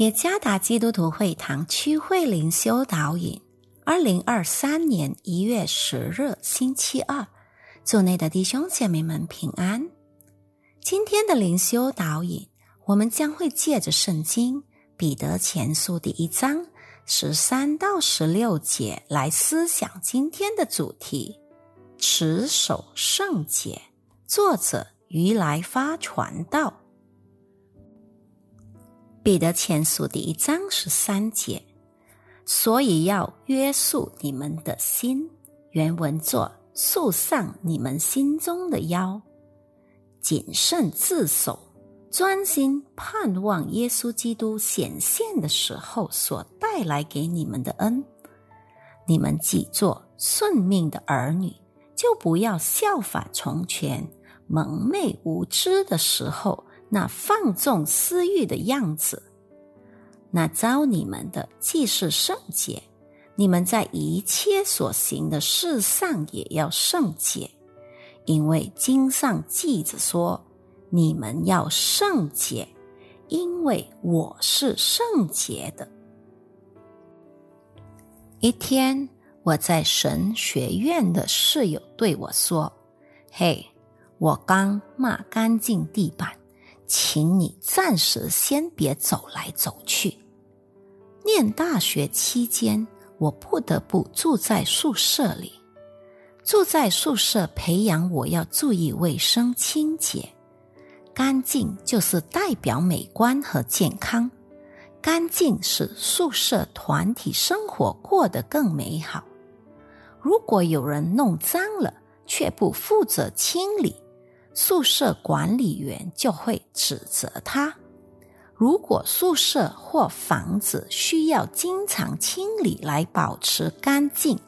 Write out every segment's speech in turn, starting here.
耶加达基督徒会堂区会灵修导引，二零二三年一月十日星期二，组内的弟兄姐妹们平安。今天的灵修导引，我们将会借着圣经彼得前书第一章十三到十六节来思想今天的主题：持守圣洁。作者于来发传道。彼得前书第一章十三节，所以要约束你们的心。原文作束上你们心中的腰，谨慎自守，专心盼望耶稣基督显现的时候所带来给你们的恩。你们既做顺命的儿女，就不要效法从前蒙昧无知的时候。那放纵私欲的样子，那招你们的既是圣洁，你们在一切所行的事上也要圣洁，因为经上记着说：“你们要圣洁，因为我是圣洁的。”一天，我在神学院的室友对我说：“嘿，我刚抹干净地板。”请你暂时先别走来走去。念大学期间，我不得不住在宿舍里。住在宿舍，培养我要注意卫生清洁。干净就是代表美观和健康，干净使宿舍团体生活过得更美好。如果有人弄脏了，却不负责清理。宿舍管理员就会指责他。如果宿舍或房子需要经常清理来保持干净，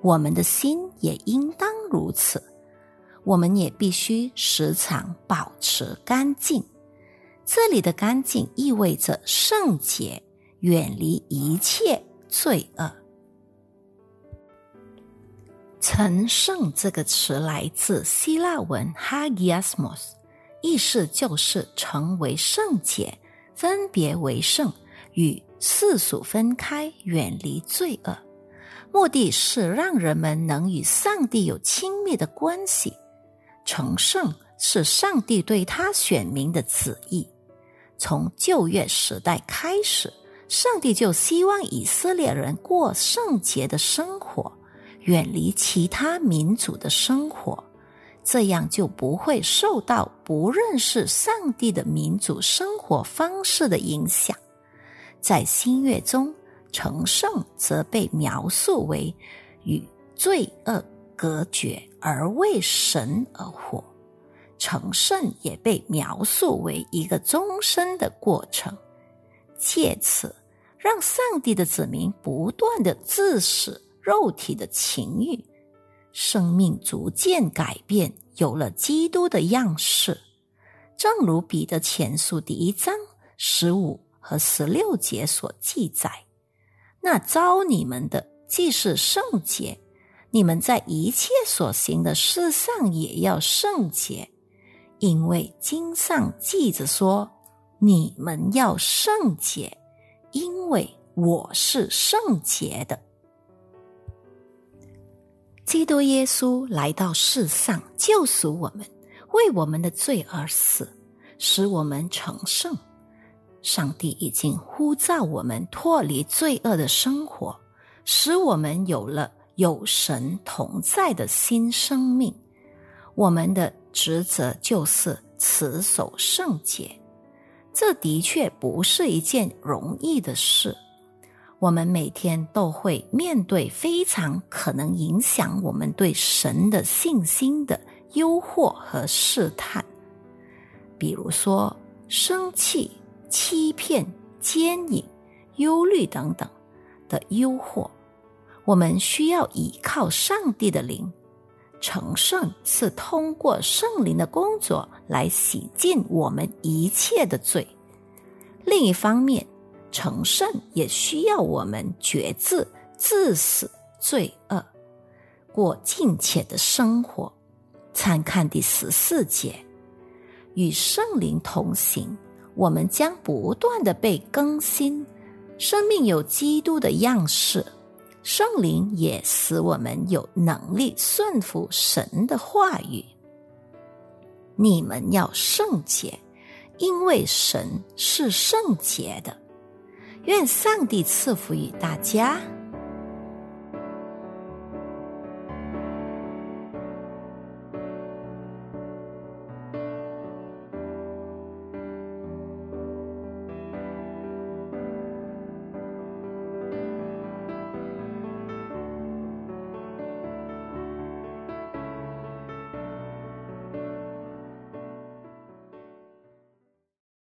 我们的心也应当如此。我们也必须时常保持干净。这里的干净意味着圣洁，远离一切罪恶。成圣这个词来自希腊文 “hagiasmos”，意思就是成为圣洁、分别为圣、与世俗分开、远离罪恶。目的是让人们能与上帝有亲密的关系。成圣是上帝对他选民的旨意。从旧约时代开始，上帝就希望以色列人过圣洁的生活。远离其他民族的生活，这样就不会受到不认识上帝的民族生活方式的影响。在新月中，成圣则被描述为与罪恶隔绝而为神而活。成圣也被描述为一个终身的过程，借此让上帝的子民不断的自始。肉体的情欲，生命逐渐改变，有了基督的样式。正如彼得前书第一章十五和十六节所记载：“那招你们的既是圣洁，你们在一切所行的事上也要圣洁，因为经上记着说：你们要圣洁，因为我是圣洁的。”基督耶稣来到世上救赎我们，为我们的罪而死，使我们成圣。上帝已经呼召我们脱离罪恶的生活，使我们有了有神同在的新生命。我们的职责就是持守圣洁，这的确不是一件容易的事。我们每天都会面对非常可能影响我们对神的信心的诱惑和试探，比如说生气、欺骗、奸淫、忧虑等等的诱惑。我们需要依靠上帝的灵，成圣是通过圣灵的工作来洗净我们一切的罪。另一方面，成圣也需要我们觉知、自死罪恶，过敬虔的生活。参看第十四节，与圣灵同行，我们将不断的被更新，生命有基督的样式，圣灵也使我们有能力顺服神的话语。你们要圣洁，因为神是圣洁的。愿上帝赐福于大家。